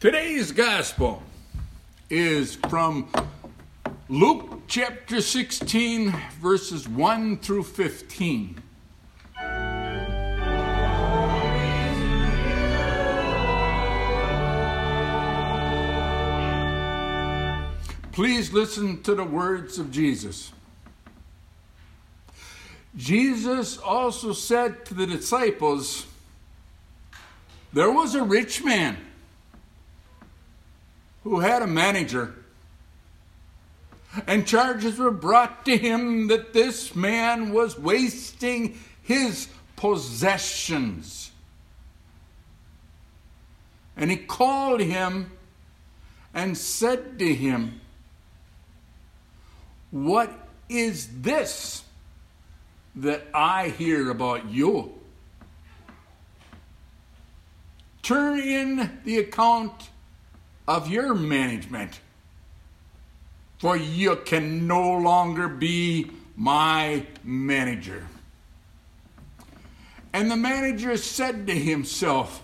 Today's gospel is from Luke chapter 16, verses 1 through 15. Please listen to the words of Jesus. Jesus also said to the disciples, There was a rich man who had a manager, and charges were brought to him that this man was wasting his possessions. And he called him and said to him, What is this that I hear about you? Turn in the account of your management. For you can no longer be my manager. And the manager said to himself,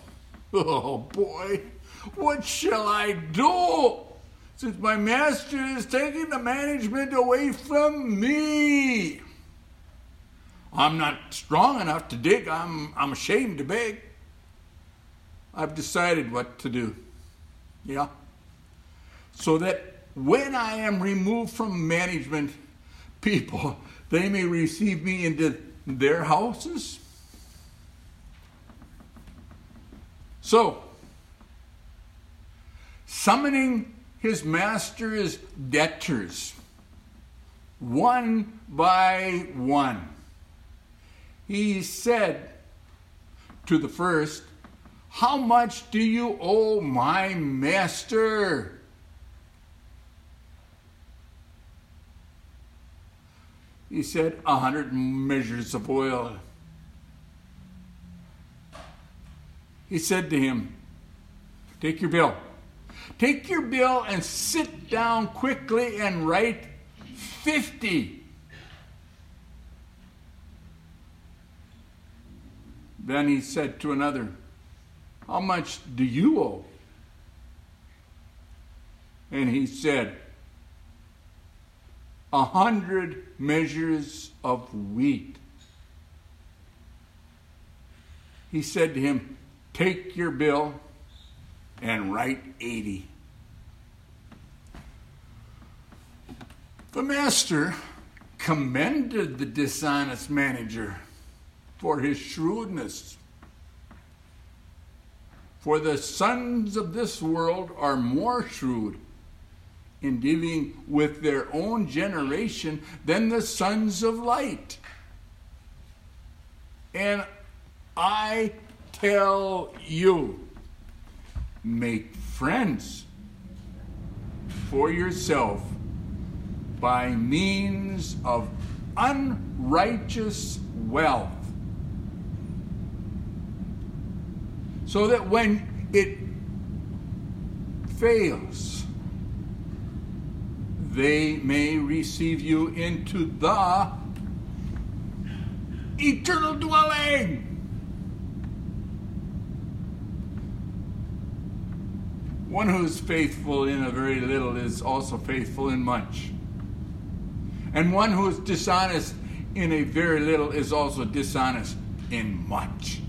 Oh boy, what shall I do? Since my master is taking the management away from me. I'm not strong enough to dig. I'm, I'm ashamed to beg. I've decided what to do. Yeah. So that when I am removed from management, people, they may receive me into their houses. So, summoning his master's debtors, one by one, he said to the first, how much do you owe my master? He said, A hundred measures of oil. He said to him, Take your bill. Take your bill and sit down quickly and write 50. Then he said to another, how much do you owe? And he said, A hundred measures of wheat. He said to him, Take your bill and write 80. The master commended the dishonest manager for his shrewdness for the sons of this world are more shrewd in dealing with their own generation than the sons of light. And I tell you, make friends for yourself by means of unrighteous wealth so that when it fails, they may receive you into the eternal dwelling. One who is faithful in a very little is also faithful in much. And one who is dishonest in a very little is also dishonest in much.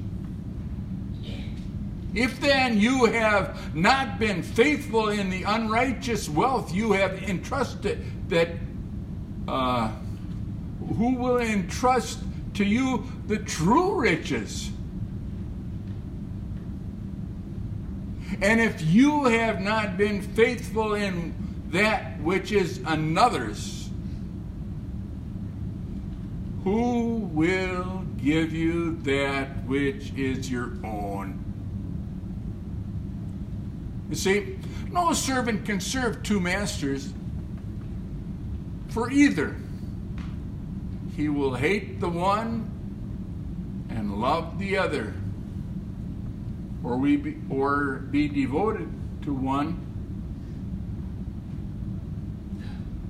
If then you have not been faithful in the unrighteous wealth you have entrusted, that uh, who will entrust to you the true riches? And if you have not been faithful in that which is another's, who will give you that which is your own? You see, no servant can serve two masters, for either he will hate the one and love the other, or we be, or be devoted to one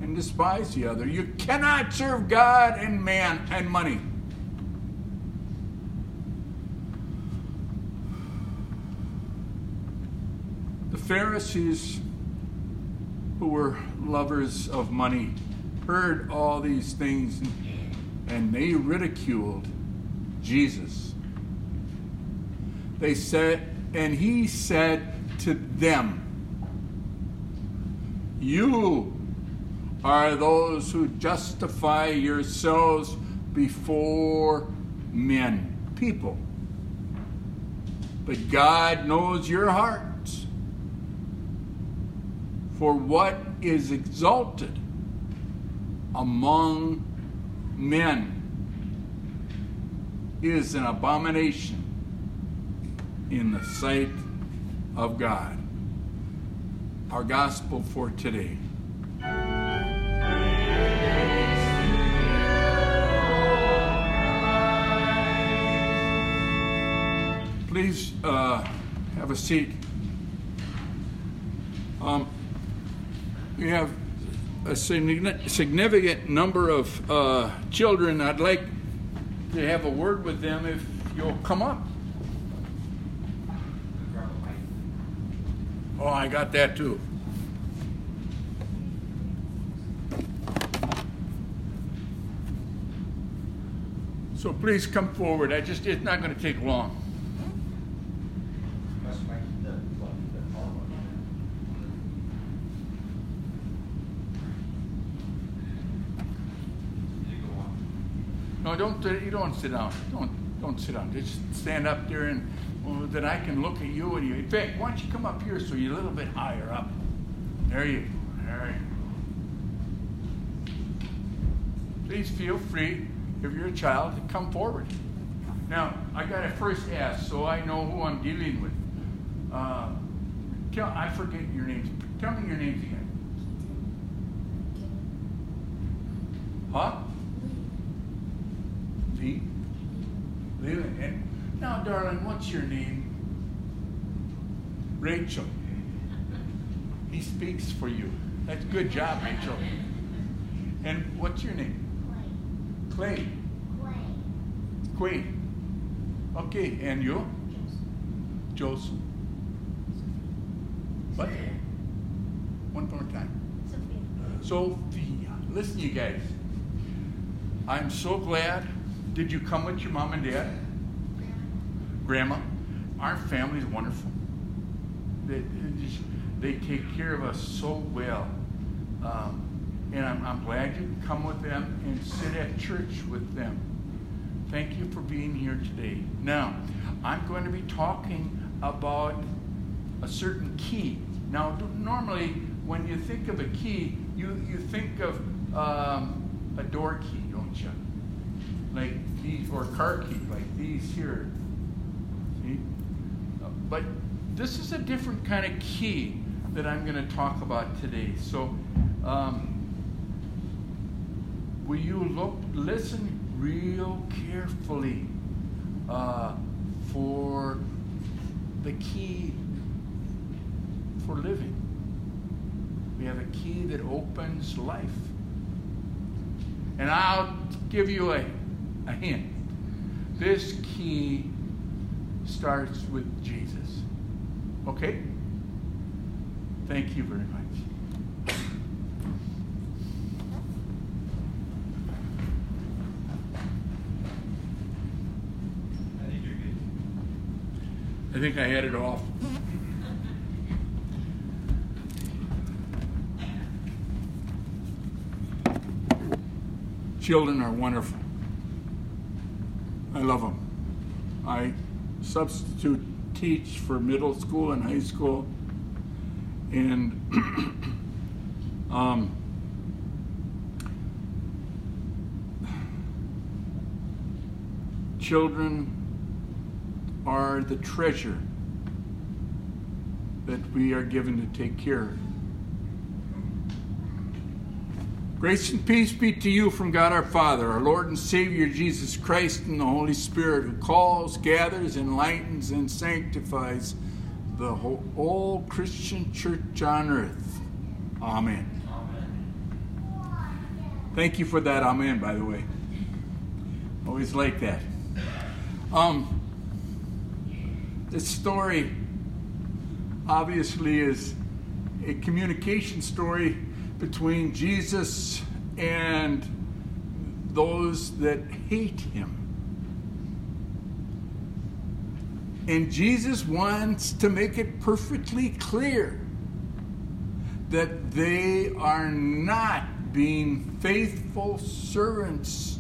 and despise the other. You cannot serve God and man and money. Pharisees, who were lovers of money, heard all these things and they ridiculed Jesus. They said, and he said to them, You are those who justify yourselves before men, people. But God knows your hearts. For what is exalted among men is an abomination in the sight of God. Our gospel for today. Please uh, have a seat. Um, we have a significant number of uh, children. I'd like to have a word with them if you'll come up. Oh, I got that too. So please come forward. I just it's not going to take long. No, don't you don't sit down. Don't don't sit down. Just stand up there and well, then I can look at you and you. In fact, why don't you come up here so you're a little bit higher up? There you go. There you go. Please feel free, if you're a child, to come forward. Now, I got to first ask so I know who I'm dealing with. Uh, tell, I forget your names. Tell me your names again. Now, darling, what's your name? Rachel. He speaks for you. That's good job, Rachel. And what's your name? Clay. Clay. Clay. Okay, and you? Joseph. Joseph. What? One more time. Sophia. Sophia. Listen, you guys. I'm so glad did you come with your mom and dad? Grandma? Our family's wonderful. They, they, just, they take care of us so well. Um, and I'm, I'm glad you come with them and sit at church with them. Thank you for being here today. Now, I'm going to be talking about a certain key. Now, normally, when you think of a key, you, you think of um, a door key, don't you? like these, or car key, like these here. But this is a different kind of key that I'm going to talk about today. So, um, will you look, listen real carefully uh, for the key for living? We have a key that opens life. And I'll give you a a hint. This key starts with Jesus. Okay? Thank you very much. I think I had it off. Children are wonderful. I love them. I substitute teach for middle school and high school, and um, children are the treasure that we are given to take care of. Grace and peace be to you from God our Father, our Lord and Savior Jesus Christ, and the Holy Spirit, who calls, gathers, enlightens, and sanctifies the whole Christian church on earth. Amen. amen. Thank you for that amen, by the way. Always like that. Um, this story obviously is a communication story between Jesus and those that hate him. And Jesus wants to make it perfectly clear that they are not being faithful servants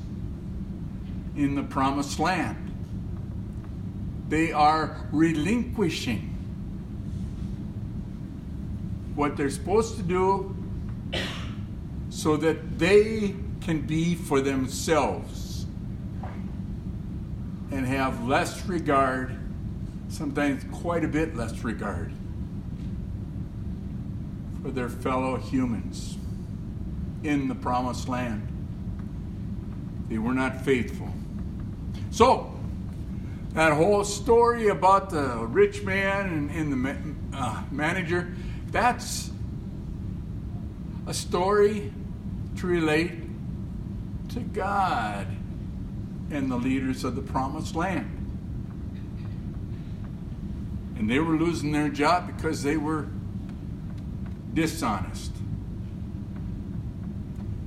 in the promised land. They are relinquishing what they're supposed to do so that they can be for themselves and have less regard, sometimes quite a bit less regard, for their fellow humans in the promised land. They were not faithful. So, that whole story about the rich man and, and the uh, manager, that's a story to relate to God and the leaders of the promised land. And they were losing their job because they were dishonest.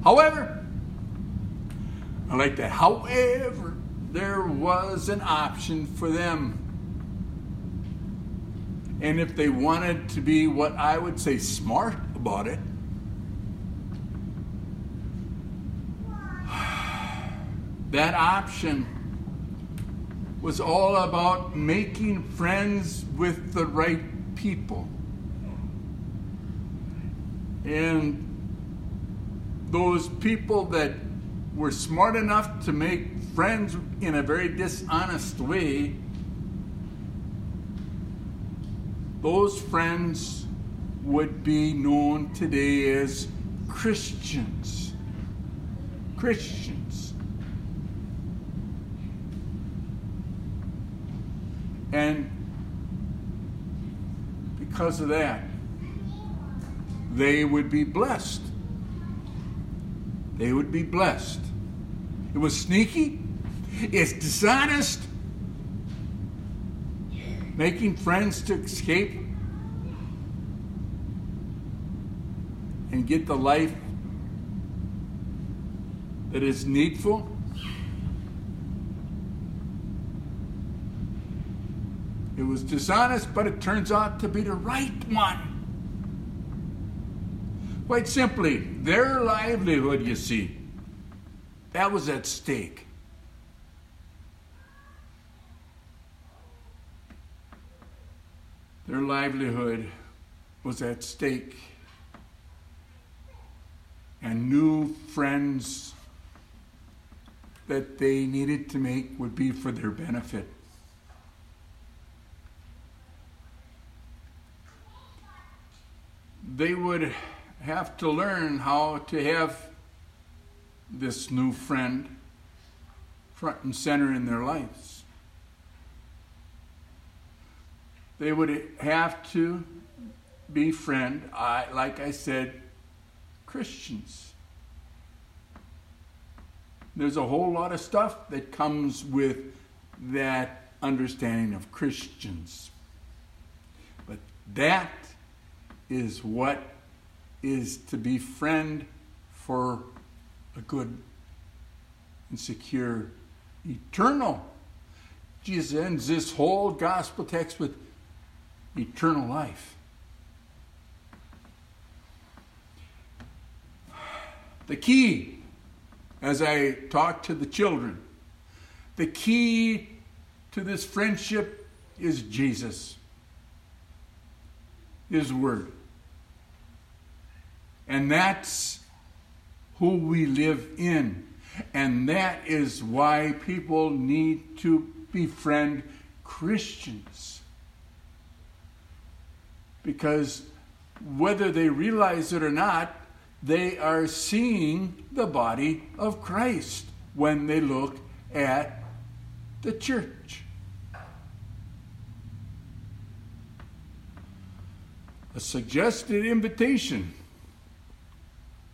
However, I like that. However, there was an option for them. And if they wanted to be what I would say smart about it, that option was all about making friends with the right people. And those people that were smart enough to make friends in a very dishonest way, those friends would be known today as Christians. Christians. And because of that, they would be blessed. They would be blessed. It was sneaky, it's dishonest, making friends to escape and get the life that is needful. It was dishonest, but it turns out to be the right one. Quite simply, their livelihood, you see, that was at stake. Their livelihood was at stake. And new friends that they needed to make would be for their benefit. They would have to learn how to have this new friend front and center in their lives. They would have to befriend, I, like I said, Christians. There's a whole lot of stuff that comes with that understanding of Christians. But that is what is to befriend for a good and secure eternal. Jesus ends this whole gospel text with eternal life. The key, as I talk to the children, the key to this friendship is Jesus, His Word. And that's who we live in. And that is why people need to befriend Christians. Because whether they realize it or not, they are seeing the body of Christ when they look at the church. A suggested invitation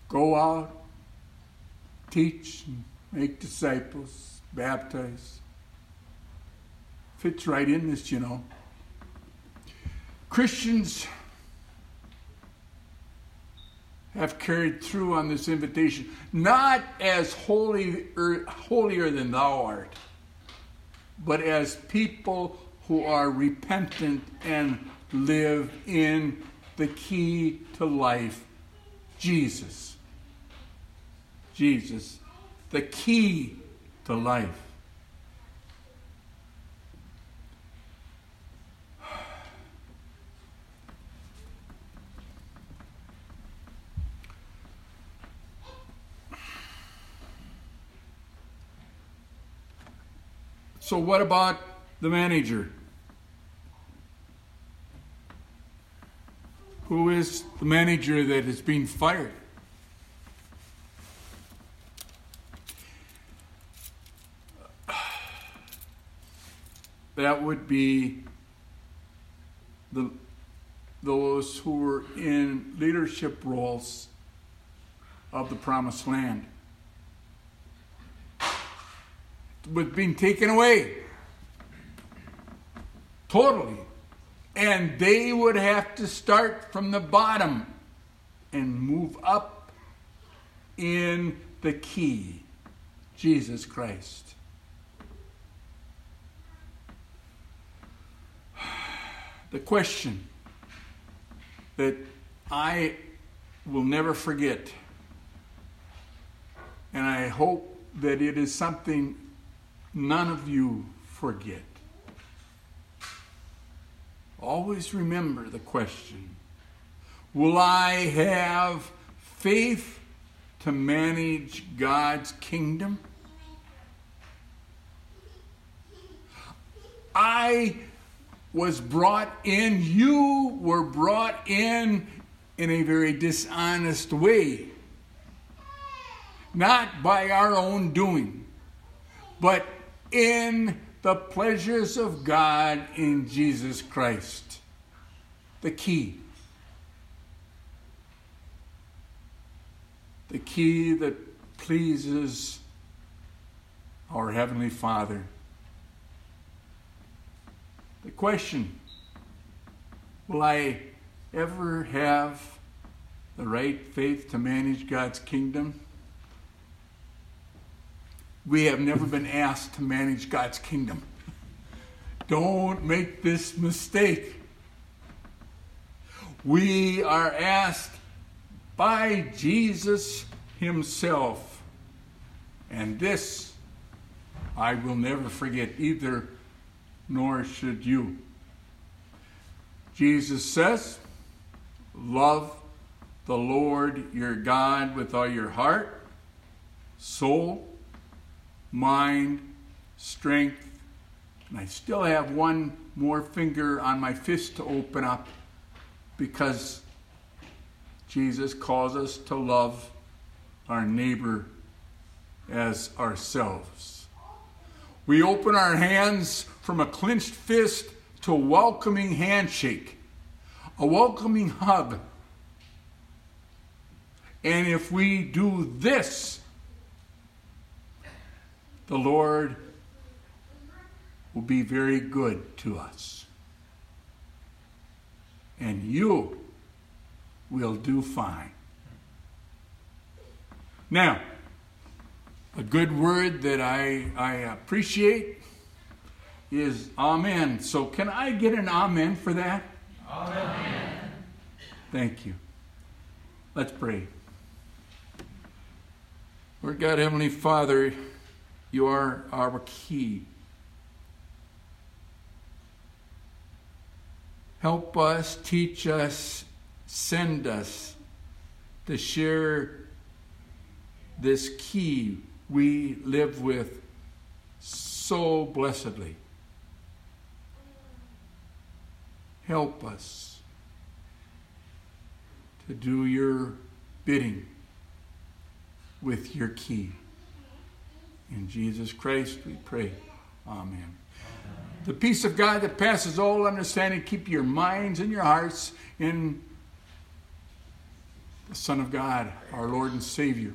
go out, teach, and make disciples, baptize. Fits right in this, you know. Christians have carried through on this invitation, not as holy, er, holier than thou art, but as people who are repentant and live in the key to life, Jesus. Jesus, the key to life. So, what about the manager? Who is the manager that is being fired? That would be the, those who were in leadership roles of the promised land was being taken away. Totally. And they would have to start from the bottom and move up in the key Jesus Christ. The question that I will never forget, and I hope that it is something none of you forget. Always remember the question Will I have faith to manage God's kingdom? I was brought in, you were brought in in a very dishonest way. Not by our own doing, but in the pleasures of God in Jesus Christ. The key. The key that pleases our Heavenly Father. The question Will I ever have the right faith to manage God's kingdom? we have never been asked to manage God's kingdom. Don't make this mistake. We are asked by Jesus Himself. And this I will never forget either, nor should you. Jesus says, Love the Lord your God with all your heart, soul, mind, strength. And I still have one more finger on my fist to open up because Jesus calls us to love our neighbor as ourselves. We open our hands from a clenched fist to a welcoming handshake, a welcoming hug. And if we do this, the Lord will be very good to us. And you will do fine. Now, a good word that I, I appreciate is amen. So, can I get an amen for that? Amen. Thank you. Let's pray. Lord God, Heavenly Father, you are our key. Help us, teach us, send us to share this key we live with so blessedly. Help us to do your bidding with your key. In Jesus Christ we pray. Amen. The peace of God that passes all understanding, keep your minds and your hearts in the Son of God, our Lord and Savior.